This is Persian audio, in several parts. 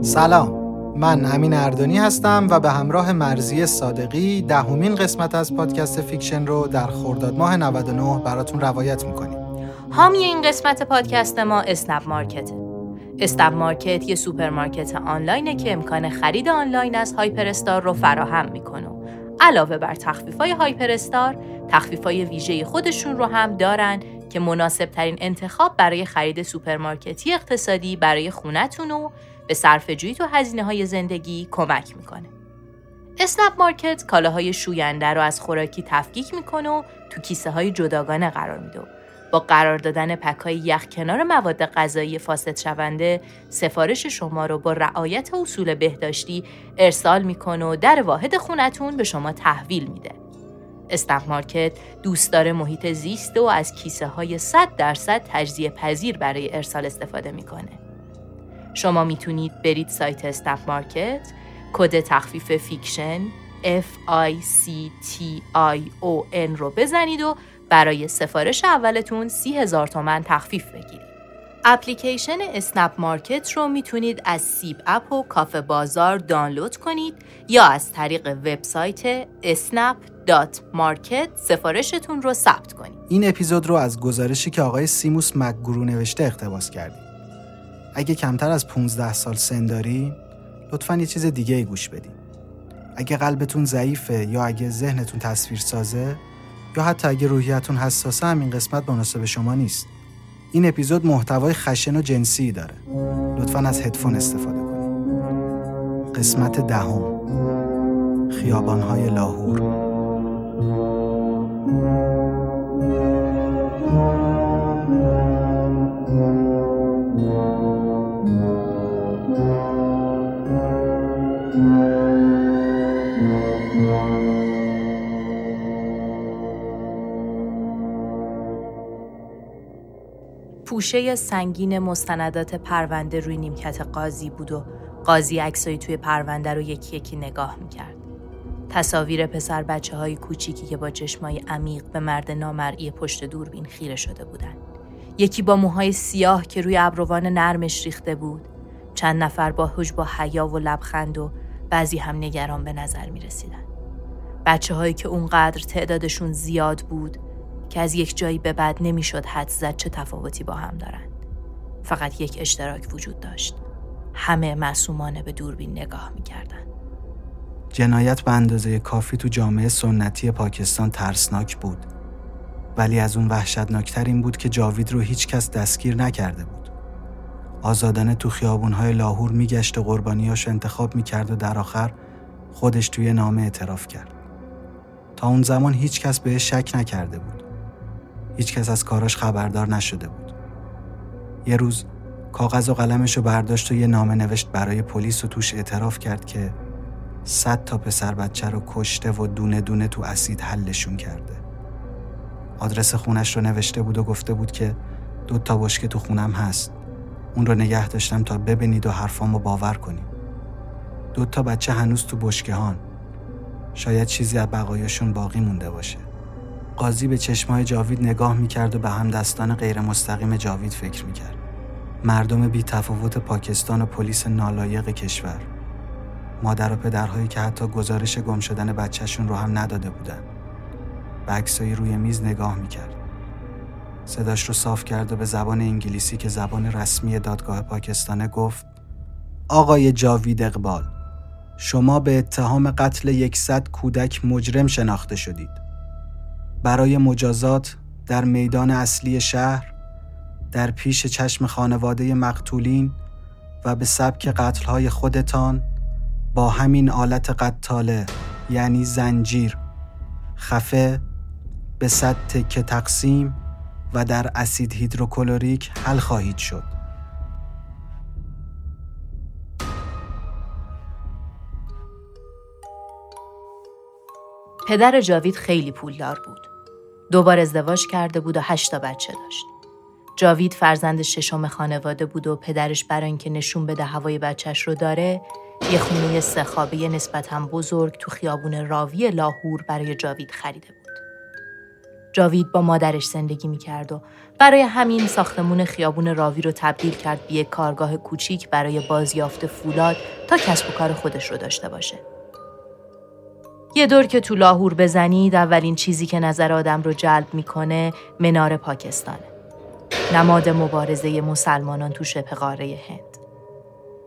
سلام. من امین اردانی هستم و به همراه مرزی صادقی دهمین قسمت از پادکست Fiction رو در خرداد ماه 99 براتون روایت می‌کنیم. حامی این قسمت پادکست ما اسنپ مارکته. اسنپ مارکت یه سوپرمارکت آنلاینه که امکان خرید آنلاین از هایپر استار رو فراهم می‌کنه. علاوه بر تخفیف های هایپر استار تخفیف های ویژه خودشون رو هم دارن که مناسب ترین انتخاب برای خرید سوپرمارکتی اقتصادی برای خونتون و به صرف جویی تو هزینه های زندگی کمک می‌کنه. اسنپ مارکت کالاهای شوینده رو از خوراکی تفکیک می‌کنه و تو کیسه های جداگانه قرار میده. با قرار دادن pack های یخ کنار مواد غذایی فاسد شونده سفارش شما رو با رعایت اصول بهداشتی ارسال می‌کنه و در واحد خونتون به شما تحویل میده. اسنپ مارکت دوستدار محیط زیست و از کیسه های 100 درصد تجزیه پذیر برای ارسال استفاده می‌کنه. شما می‌تونید برید سایت اسنپ مارکت کد تخفیف Fiction F I C T I O N رو بزنید و برای سفارش اولتون سی هزار تومن تخفیف بگیرید. اپلیکیشن اسنپ مارکت رو می‌تونید از سیب اپ و کافه بازار دانلود کنید یا از طریق وبسایت snap.market سفارشتون رو ثبت کنید. این اپیزود رو از گزارشی که آقای سیموس مکگرو نوشته اقتباس کردیم اگه کمتر از 15 سال سن داری لطفا یه چیز دیگه ای گوش بدین اگه قلبتون ضعیفه یا اگه ذهنتون تصویر سازه یا حتی اگه روحیتون حساسه همین قسمت مناسب شما نیست. این اپیزود محتوای خشن و جنسی داره. لطفا از هدفون استفاده کنید. قسمت دهم. خیابانهای لاهور. پوشه سنگین مستندات پرونده روی نیمکت قاضی بود و قاضی عکسایی توی پرونده رو یکی یکی نگاه می‌کرد. تصاویر پسر بچه های کوچیکی که با چشمای عمیق به مرد نامرئی پشت دوربین خیره شده بودند. یکی با موهای سیاه که روی ابروان نرمش ریخته بود. چند نفر با حج با حیا و لبخند و بعضی هم نگران به نظر می رسیدن. بچه هایی که اونقدر تعدادشون زیاد بود که از یک جایی به بعد نمی‌شد حد زد چه تفاوتی با هم دارند. فقط یک اشتراک وجود داشت. همه معصومانه به دوربین نگاه می‌کردند. جنایت به اندازه کافی تو جامعه سنتی پاکستان ترسناک بود. ولی از اون وحشتناکتر این بود که جاوید رو هیچ کس دستگیر نکرده بود. آزادانه تو خیابونهای لاهور میگشت و قربانیاش انتخاب می‌کرد و در آخر خودش توی نامه اعتراف کرد. تا اون زمان هیچ کس بهش شک نکرده بود. هیچ کس از کاراش خبردار نشده بود. یه روز کاغذ و قلمش رو برداشت و یه نامه نوشت برای پلیس و توش اعتراف کرد که صد تا پسر بچه رو کشته و دونه دونه تو اسید حلشون کرده. آدرس خونش رو نوشته بود و گفته بود که دو تا بشکه تو خونم هست. اون رو نگه داشتم تا ببینید و حرفامو باور کنید. دو تا بچه هنوز تو بشکهان شاید چیزی از بقایاشون باقی مونده باشه قاضی به چشمای جاوید نگاه می‌کرد و به همدستان غیر مستقیم جاوید فکر می‌کرد. مردم بی تفاوت پاکستان و پلیس نالایق کشور. مادر و پدرهایی که حتی گزارش گم شدن بچهشون رو هم نداده بودن. به روی میز نگاه می‌کرد. صداش رو صاف کرد و به زبان انگلیسی که زبان رسمی دادگاه پاکستانه گفت آقای جاوید اقبال شما به اتهام قتل یکصد کودک مجرم شناخته شدید. برای مجازات در میدان اصلی شهر در پیش چشم خانواده مقتولین و به سبک قتلهای خودتان با همین آلت قتاله یعنی زنجیر خفه به صد تکه تقسیم و در اسید هیدروکلوریک حل خواهید شد. پدر جاوید خیلی پولدار بود. دوبار ازدواج کرده بود و هشتا بچه داشت. جاوید فرزند ششم خانواده بود و پدرش برای اینکه نشون بده هوای بچهش رو داره یه خونه سه نسبتا بزرگ تو خیابون راوی لاهور برای جاوید خریده بود. جاوید با مادرش زندگی می‌کرد و برای همین ساختمون خیابون راوی رو تبدیل کرد به یک کارگاه کوچیک برای بازیافت فولاد تا کسب و کار خودش رو داشته باشه. یه دور که تو لاهور بزنید اولین چیزی که نظر آدم رو جلب می‌کنه منار پاکستانه. نماد مبارزه مسلمانان تو شبه قاره هند.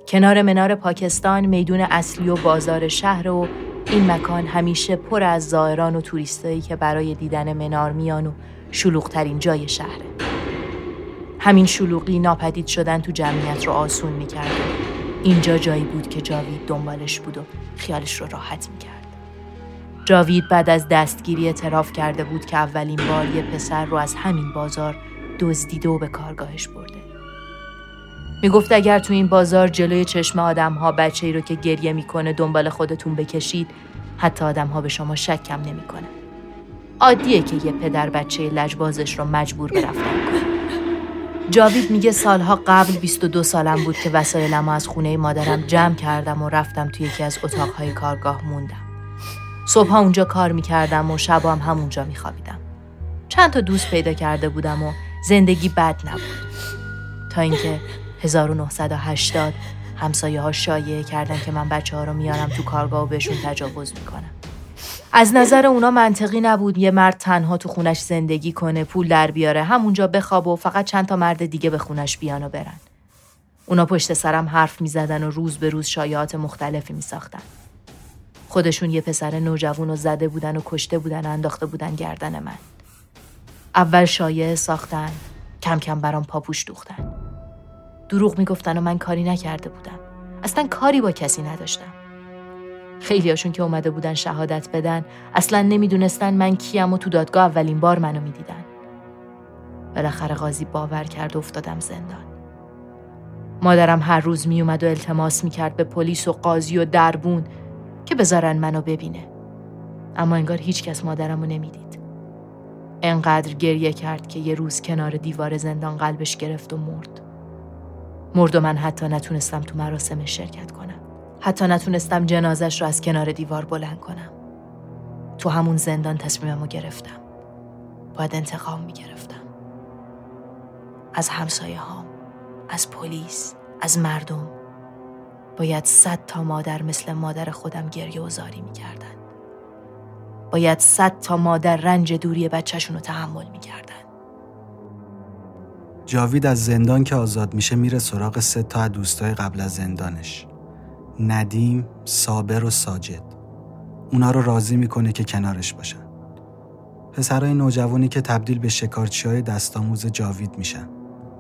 کنار منار پاکستان میدون اصلی و بازار شهر و این مکان همیشه پر از زائران و توریستایی که برای دیدن منار میان و شلوغترین جای شهره. همین شلوغی ناپدید شدن تو جمعیت رو آسون می‌کرد اینجا جایی بود که جاوید دنبالش بود و خیالش رو راحت می‌کرد. جاوید بعد از دستگیری اعتراف کرده بود که اولین بار یه پسر رو از همین بازار دزدیده و به کارگاهش برده. می‌گفت اگر تو این بازار جلوی چشم آدم ها بچه ای رو که گریه می‌کنه دنبال خودتون بکشید حتی آدم ها به شما شک کم نمی‌کنه. عادیه که یه پدر بچه لجبازش رو مجبور به رفتن کنه. جاوید میگه سالها قبل 22 سالم بود که وسایلم از خونه مادرم جمع کردم و رفتم توی یکی از اتاقهای کارگاه موندم. صبحها اونجا کار می‌کردم و شبا هم همونجا میخوابیدم. چند تا دوست پیدا کرده بودم و زندگی بد نبود. تا اینکه 1980 همسایه ها شایعه کردن که من بچه ها رو میارم تو کارگاه و بهشون تجاوز می‌کنم. از نظر اونا منطقی نبود یه مرد تنها تو خونش زندگی کنه پول در بیاره همونجا بخواب و فقط چند تا مرد دیگه به خونش بیان و برن. اونا پشت سرم حرف می‌زدن و روز به روز شایعات مختلفی میساختن. خودشون یه پسر نوجوان رو زده بودن و کشته بودن و انداخته بودن گردن من. اول شایعه ساختن کم کم برام پاپوش دوختن. دروغ می‌گفتن و من کاری نکرده بودم. اصلا کاری با کسی نداشتم. خیلی هاشون که اومده بودن شهادت بدن اصلا نمی‌دونستن من کیم و تو دادگاه اولین بار منو می‌دیدن. بالاخره قاضی باور کرد و افتادم زندان. مادرم هر روز میومد و التماس می‌کرد به پلیس و قاضی و دربون. که بذارن منو ببینه اما انگار هیچ کس مادرمو نمی‌دید انقدر گریه کرد که یه روز کنار دیوار زندان قلبش گرفت و مرد مرد و من حتی نتونستم تو مراسم شرکت کنم. حتی نتونستم جنازش رو از کنار دیوار بلند کنم. تو همون زندان تصمیممو گرفتم. باید انتقام می‌گرفتم. از همسایه هام، از پلیس، از مردم. باید صد تا مادر مثل مادر خودم گریه و زاری می‌کردن. باید صد تا مادر رنج دوری بچهشون رو تحمل می‌کردن. جاوید از زندان که آزاد میشه میره سراغ سه تا دوستای قبل از زندانش ندیم، صابر و ساجد اونا رو راضی می‌کنه که کنارش باشن پسرای نوجوانی که تبدیل به شکارچی های دستاموز جاوید میشن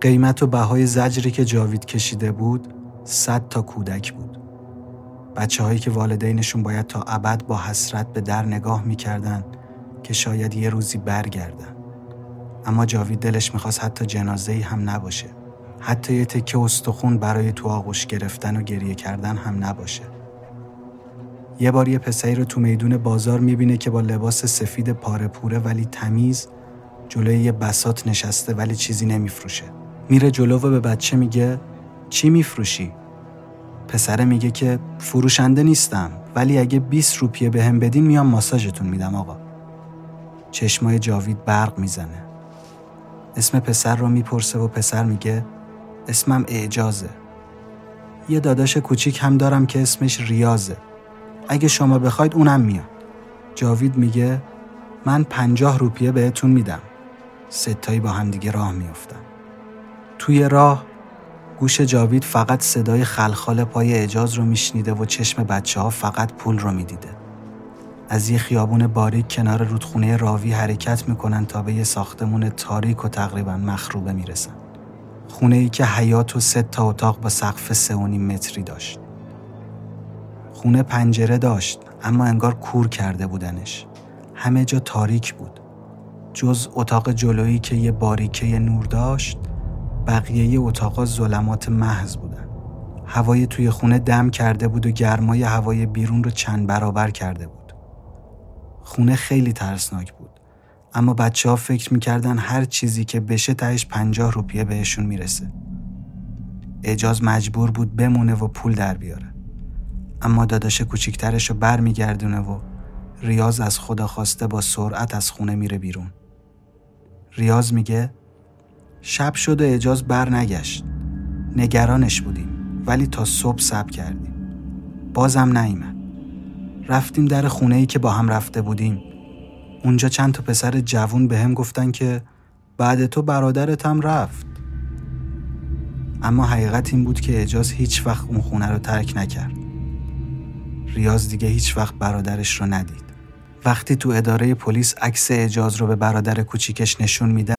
قیمت و بهای زجری که جاوید کشیده بود صد تا کودک بود. بچه هایی که والدینشون باید تا ابد با حسرت به در نگاه می‌کردن که شاید یه روزی برگردن. اما جاوید دلش می‌خواست حتی جنازه ای هم نباشه. حتی یه تکه استخون برای تو آغوش گرفتن و گریه کردن هم نباشه. یه بار یه پسری رو تو میدون بازار می‌بینه که با لباس سفید پاره پوره ولی تمیز جلوی یه بسات نشسته ولی چیزی نمیفروشه. میره جلو و به بچه میگه چی میفروشی؟ پسره میگه که فروشنده نیستم ولی اگه 20 روپیه به هم بدین میام ماساژتون میدم آقا. چشمای جاوید برق می‌زنه. اسم پسر رو می‌پرسه و پسر میگه اسمم اعجازه. یه داداش کوچیک هم دارم که اسمش ریازه. اگه شما بخواید اونم میاد. جاوید میگه من پنجاه روپیه بهتون میدم. ستایی با هم دیگه راه میافتن. توی راه گوش جاوید فقط صدای خلخال پای اعجاز رو میشنیده و چشم بچه ها فقط پول رو می‌دیده. از یه خیابون باریک کنار رودخونه راوی حرکت می‌کنن تا به یه ساختمون تاریک و تقریبا مخروبه می‌رسن. خونه ای که حیات و سه تا اتاق با سقف سه و نیم متری داشت. خونه پنجره داشت اما انگار کور کرده بودنش. همه جا تاریک بود. جز اتاق جلویی که یه باریکه نور داشت بقیه اتاقا ظلمات محض بودن. هوای توی خونه دم کرده بود و گرمای هوای بیرون رو چند برابر کرده بود. خونه خیلی ترسناک بود. اما بچه ها فکر می‌کردن هر چیزی که بشه تهش پنجاه روپیه بهشون می‌رسه. اجاز مجبور بود بمونه و پول در بیاره. اما داداش کوچیکترش رو بر میگردونه و ریاض از خدا خواسته با سرعت از خونه میره بیرون. ریاض میگه شب شد و اجاز بر نگشت. نگرانش بودیم ولی تا صبح سب کردیم. بازم نیمد. رفتیم در خونه ای که با هم رفته بودیم. اونجا چند تا پسر جوون به هم گفتن که بعد تو برادرت هم رفت. اما حقیقت این بود که اجاز هیچ وقت اون خونه رو ترک نکرد. ریاض دیگه هیچ وقت برادرش رو ندید. وقتی تو اداره پلیس عکس اجاز رو به برادر کوچیکش نشون میده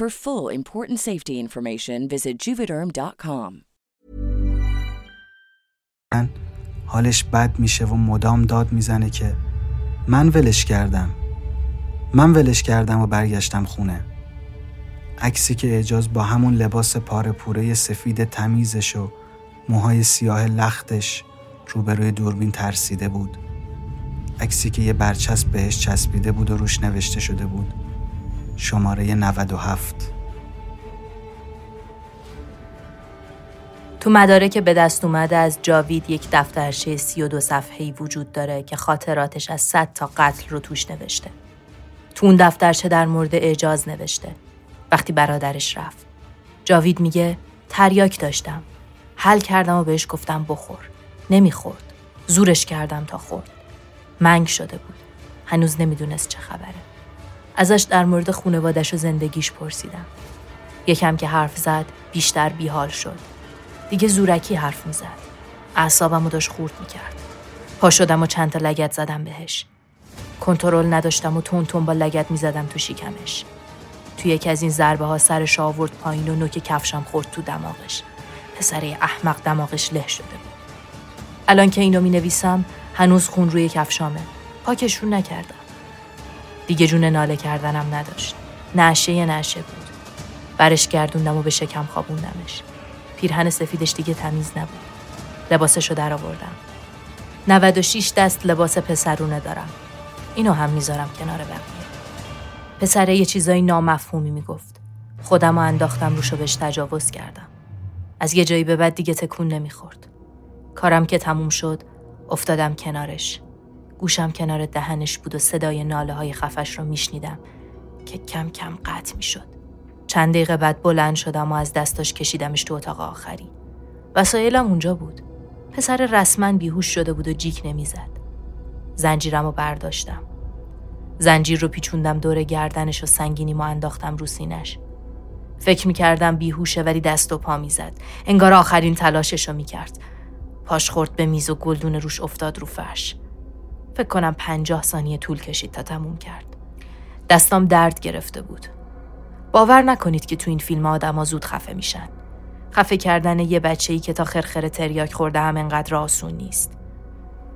For full important safety information, visit juvederm.com. حالش بد میشه و مدام داد می‌زنه که من ولش کردم. من ولش کردم و برگشتم خونه. عکسی که اجاز با همون لباس پاره پوره سفید تمیزش و موهای سیاه لختش روبروی دوربین ترسیده بود. عکسی که یه برچسب بهش چسبیده بود و روش نوشته شده بود. شماره 97 تو مدارک به دست اومده از جاوید یک دفترچه 32 صفحه‌ای وجود داره که خاطراتش از 100 تا قتل رو توش نوشته. تو اون دفترچه در مورد اعجاز نوشته. وقتی برادرش رفت. جاوید میگه تریاک داشتم. حل کردم و بهش گفتم بخور. نمی‌خورد. زورش کردم تا خورد. منگ شده بود. هنوز نمی‌دونست چه خبره. ازش در مورد خونوادش و زندگیش پرسیدم. یکم که حرف زد بیشتر بیحال شد. دیگه زورکی حرف می‌زد. اعصابم رو داشت خورد می‌کرد. پا شدم و چند تا لگت زدم بهش. کنترل نداشتم و تون تون با لگت می‌زدم تو شکمش. توی یکی از این ضربه ها سرش آورد پایین و نوک کفشم خورد تو دماغش. پسره احمق دماغش له شده بود. الان که اینو می نویسم هنوز خون روی کفشامه. پاکش رو نکردم. دیگه جون ناله کردنم نداشت. نعشه نعشه بود. برش گردوندم و به شکم خوابوندمش. پیرهن سفیدش دیگه تمیز نبود. لباسشو در آوردم. 96 دست لباس پسرونه دارم. اینو هم می‌ذارم کنار بقیه. پسره یه چیزای نامفهومی می‌گفت. خودم رو انداختم روشو بهش تجاوز کردم. از یه جایی به بعد دیگه تکون نمی‌خورد. کارم که تموم شد افتادم کنارش. گوشم کنار دهنش بود و صدای ناله های خفش رو میشنیدم که کم کم قطع می‌شد. چند دقیقه بعد بلند شدم و از دستاش کشیدمش تو اتاق آخری. وسایلم اونجا بود. پسر رسما بیهوش شده بود و جیک نمی‌زد. زنجیرم رو برداشتم. زنجیر رو پیچوندم دور گردنش و سنگینی ما انداختم رو سینش. فکر می‌کردم بیهوشه ولی دست و پا می‌زد. انگار آخرین تلاشش رو می‌کرد. پاش خورد به میز و گلدون روش افتاد رو فرش. فکر کنم پنجاه ثانیه طول کشید تا تموم کرد. دستام درد گرفته بود. باور نکنید که تو این فیلم آدم ها زود خفه میشن. خفه کردن یه بچه ای که تا خرخر تریاک خورده هم انقدر آسون نیست.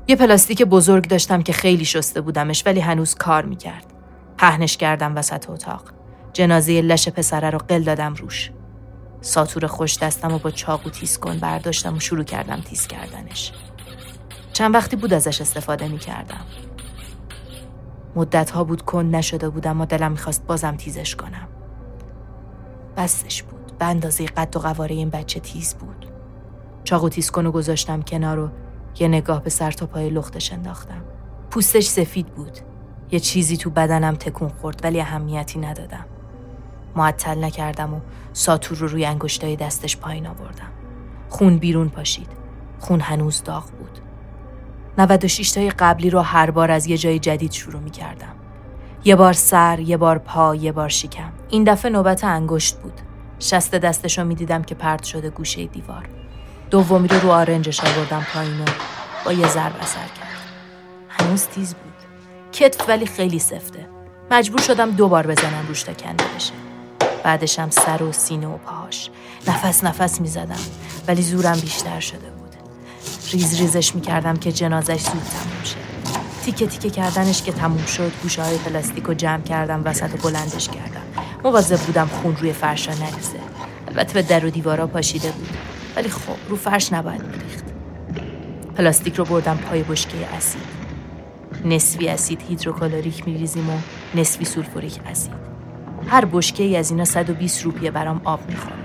یه پلاستیک بزرگ داشتم که خیلی شسته بودمش ولی هنوز کار می‌کرد. پهنش کردم وسط اتاق. جنازه لش پسره رو قل دادم روش. ساتور خوش دستم و با چاقو تیز کن برداشتم و شروع کردم تیز کردنش. چند وقتی بود ازش استفاده می کردم. مدت ها بود کن نشده بودم و دلم می‌خواست بازم تیزش کنم. بستش بود. به اندازه قد و قواره این بچه تیز بود. چاقو تیز کن و گذاشتم کنار و یه نگاه به سر تا پای لختش انداختم. پوستش سفید بود. یه چیزی تو بدنم تکون خورد ولی اهمیتی ندادم. معطل نکردم و ساتور رو روی انگشتای دستش پایین آوردم. خون بیرون پاشید. خون هنوز داغ بود. 96 تای قبلی رو هر بار از یه جای جدید شروع می کردم. یه بار سر، یه بار پا، یه بار شکم. این دفعه نوبت انگشت بود. شست دستش رو می دیدم که پرت شده گوشه دیوار. دومی رو رو آرنجش آوردم پایین و با یه ضرب اثر کرد. هنوز تیز بود. کتف ولی خیلی سفته. مجبور شدم دوبار بزنم روش تا کنده بشه. بعدشم سر و سینه و پاهاش. نفس نفس می زدم ولی زورم بیشتر شده. ریز ریزش می کردم که جنازش زود تموم شه. تیکه تیکه کردنش که تموم شد گوشه های پلاستیک رو جمع کردم وسط و بلندش کردم. مواظب بودم خون روی فرشا نریزه. البته به در و دیوارا پاشیده بود. ولی خب رو فرش نباید میریخت. پلاستیک رو بردم پای بشکه اسید. نصفی اسید هیدروکلریک میریزیم و نصفی سولفوریک اسید. هر بشکه ای از اینا 120 روپیه برام آب می‌خوره.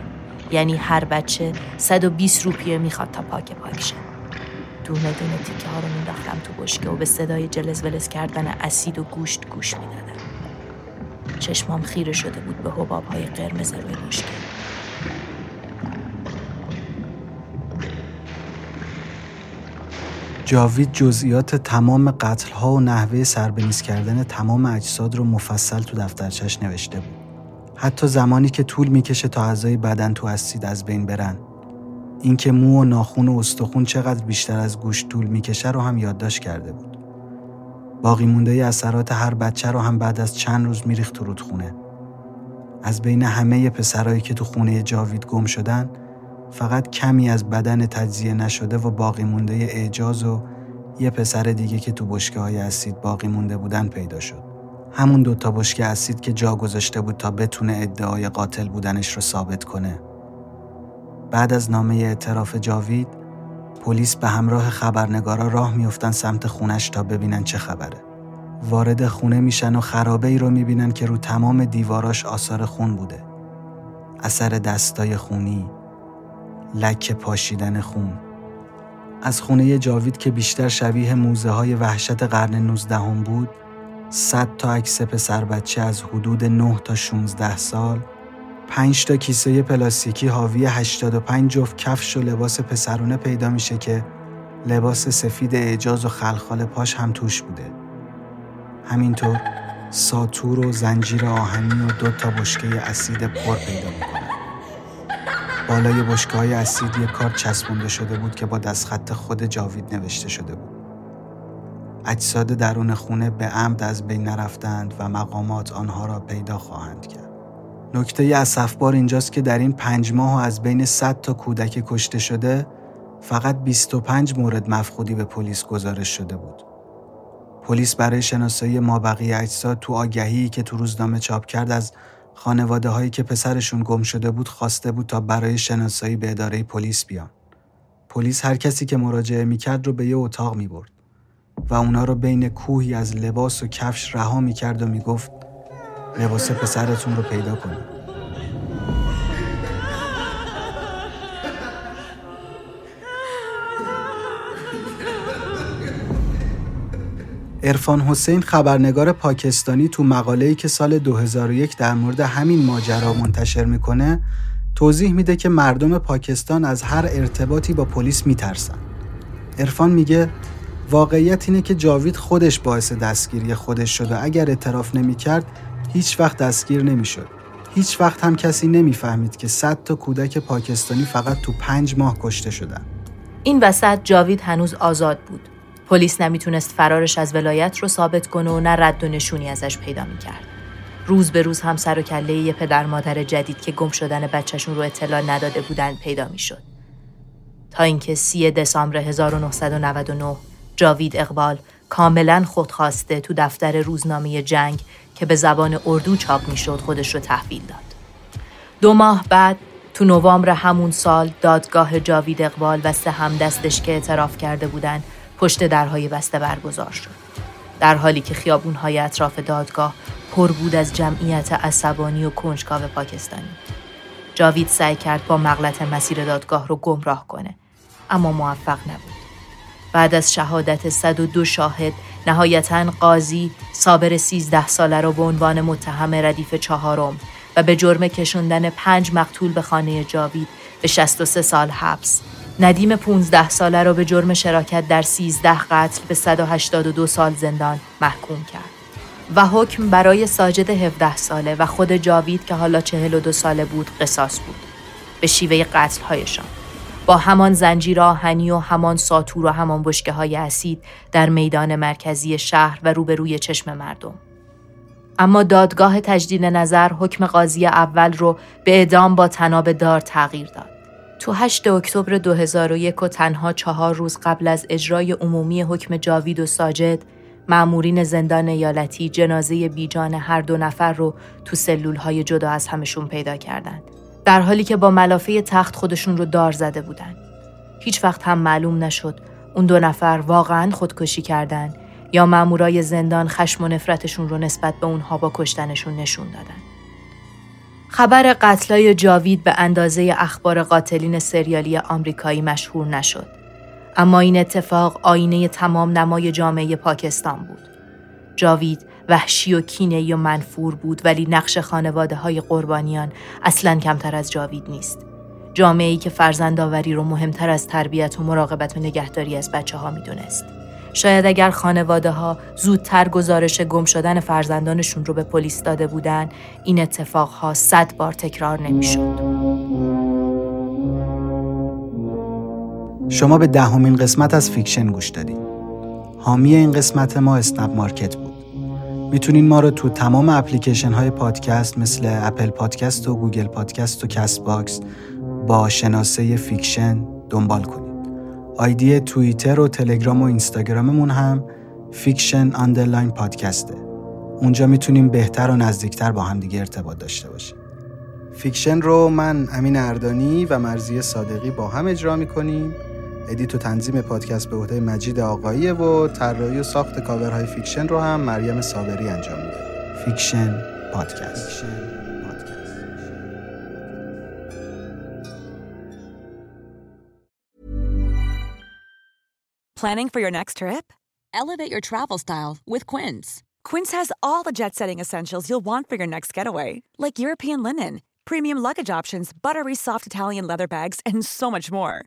یعنی هر بچه 120 روپیه می‌خواد تا پاک پاک شه. دونه دونه تیکه ها رو مینداختم تو بشکه و به صدای جلز ولز کردن اسید و گوشت گوش می‌دادم. چشمام خیره شده بود به حباب های قرمز روی بشکه. جاوید جزئیات تمام قتل ها و نحوه سربنیز کردن تمام اجساد رو مفصل تو دفترچش نوشته بود. حتی زمانی که طول می‌کشه تا اعضای بدن تو اسید از بین برن. اینکه مو و ناخون و استخون چقدر بیشتر از گوش طول می‌کشه رو هم یادداشت کرده بود. باقی مونده اثرات هر بچه رو هم بعد از چند روز میریخت تو رودخونه. از بین همه پسرایی که تو خونه جاوید گم شدن، فقط کمی از بدن تجزیه نشده و باقی مونده اعجاز و یه پسر دیگه که تو بشکه های اسید باقی مونده بودن پیدا شد. همون دوتا بشکه اسید که جا گذاشته بود تا بتونه ادعای قاتل بودنش رو ثابت کنه. بعد از نامه اعتراف جاوید، پلیس به همراه خبرنگارا راه میفتن سمت خونش تا ببینن چه خبره. وارد خونه میشن و خرابه ای رو می‌بینن که رو تمام دیواراش آثار خون بوده. اثر دستای خونی، لکه پاشیدن خون از خونه جاوید که بیشتر شبیه موزه های وحشت قرن 19 هم بود صد تا عکس پسر بچه از حدود 9 تا 16 سال 5 تا کیسه پلاستیکی حاوی 85 جفت کفش و لباس پسرونه پیدا میشه که لباس سفید اعجاز و خلخال پاش هم توش بوده همینطور ساتور و زنجیر آهنی و دو تا بشکه اسید پر پیدا می‌کنه بالای بشکه های اسید یک کار چسبونده شده بود که با دستخط خود جاوید نوشته شده بود. اجساد درون خونه به عمد از بین نرفتند و مقامات آنها را پیدا خواهند کرد. نکته اسفبار اینجاست که در این پنج ماه از بین 100 تا کودک کشته شده فقط 25 مورد مفقودی به پلیس گزارش شده بود. پلیس برای شناسایی مابقی اجساد تو آگهی که تو روزنامه چاپ کرد از خانواده هایی که پسرشون گم شده بود خواسته بود تا برای شناسایی به اداره پلیس بیان. پلیس هر کسی که مراجعه می‌کرد رو به یه اتاق می‌برد و اونا رو بین کوهی از لباس و کفش رها می‌کرد و می‌گفت لباس پسرتون رو پیدا کنید. ارفان حسین خبرنگار پاکستانی تو مقاله‌ای که سال 2001 در مورد همین ماجرا منتشر می‌کنه توضیح میده که مردم پاکستان از هر ارتباطی با پلیس میترسن. ارفان میگه واقعیت اینه که جاوید خودش باعث دستگیری خودش شده اگر اعتراف نمی‌کرد هیچ وقت دستگیر نمی‌شد. هیچ وقت هم کسی نمی‌فهمید که 100 تا کودک پاکستانی فقط تو پنج ماه کشته شدن. این وسط جاوید هنوز آزاد بود. پلیس نمی‌تونست فرارش از ولایت رو ثابت کنه و نه رد و نشونی ازش پیدا می‌کرد. روز به روز هم سر و کله یه پدر مادر جدید که گم شدن بچهشون رو اطلاع نداده بودن پیدا می‌شد. تا اینکه سی دسامبر 1999 جاوید اقبال کاملا خودخواسته تو دفتر روزنامه جنگ که به زبان اردو چاپ می‌شد خودش رو تحویل داد. دو ماه بعد تو نوامبر همون سال دادگاه جاوید اقبال و سه همدستش که اعتراف کرده بودن پشت درهای بسته برگزار شد. در حالی که خیابونهای اطراف دادگاه پر بود از جمعیت عصبانی و کنجکاو پاکستانی. جاوید سعی کرد با مغلط مسیر دادگاه رو گمراه کنه اما موفق نبود. بعد از شهادت 102 شاهد نهایتا قاضی صابر 13 ساله رو به عنوان متهم ردیف چهارم و به جرم کشوندن پنج مقتول به خانه جاوید به 63 سال حبس ندیم 15 ساله را به جرم شراکت در 13 قتل به 182 سال زندان محکوم کرد. و حکم برای ساجد 17 ساله و خود جاوید که حالا 42 ساله بود قصاص بود. به شیوه قتلهایشان. با همان زنجیر آهنی و همان ساتور و همان بشکه های اسید در میدان مرکزی شهر و روبروی چشم مردم. اما دادگاه تجدید نظر حکم قاضی اول رو به اعدام با تناب دار تغییر داد. تو 8 اکتبر 2001 و تنها چهار روز قبل از اجرای عمومی حکم جاوید و ساجد، معمورین زندان ایالتی جنازه بیجان هر دو نفر رو تو سلول های جدا از همشون پیدا کردند. در حالی که با ملافه تخت خودشون رو دار زده بودن. هیچ وقت هم معلوم نشد اون دو نفر واقعا خودکشی کردند یا مامورای زندان خشم و نفرتشون رو نسبت به اونها با کشتنشون نشون دادن. خبر قتلای جاوید به اندازه اخبار قاتلین سریالی آمریکایی مشهور نشد. اما این اتفاق آینه تمام نمای جامعه پاکستان بود. جاوید وحشی و کینه و منفور بود ولی نقش خانواده های قربانیان اصلا کمتر از جاوید نیست. جامعه‌ای که فرزندآوری رو مهمتر از تربیت و مراقبت و نگهداری از بچه ها می‌دونست. شاید اگر خانواده ها زودتر گزارش گم شدن فرزندانشون رو به پلیس داده بودن این اتفاق ها صد بار تکرار نمی‌شد. شما به دهمین قسمت از Fiction گوش دادین. حامی این قسمت ما اسنپ مارکت بود. می‌تونین ما رو تو تمام اپلیکیشن های پادکست مثل Apple Podcast و Google Podcast و Castbox با شناسه Fiction دنبال کنید. آیدی توییتر و تلگرام و اینستاگراممون هم Fiction underline podcast ه. اونجا می‌تونیم بهتر و نزدیکتر با هم دیگه ارتباط داشته باشیم. Fiction رو من امین اردانی و مرزی صادقی با هم اجرا می‌کنیم. ادیت و تنظیم پادکست به عهده مجید آقایی و طراحی و ساخت کاورهای فیکشن رو هم مریم صابری انجام میده فیکشن پادکست Planning for your next trip? Elevate your travel style with Quince. Quince has all the jet setting essentials you'll want for your next getaway, like European linen, premium luggage options, buttery soft Italian leather bags, and so much more.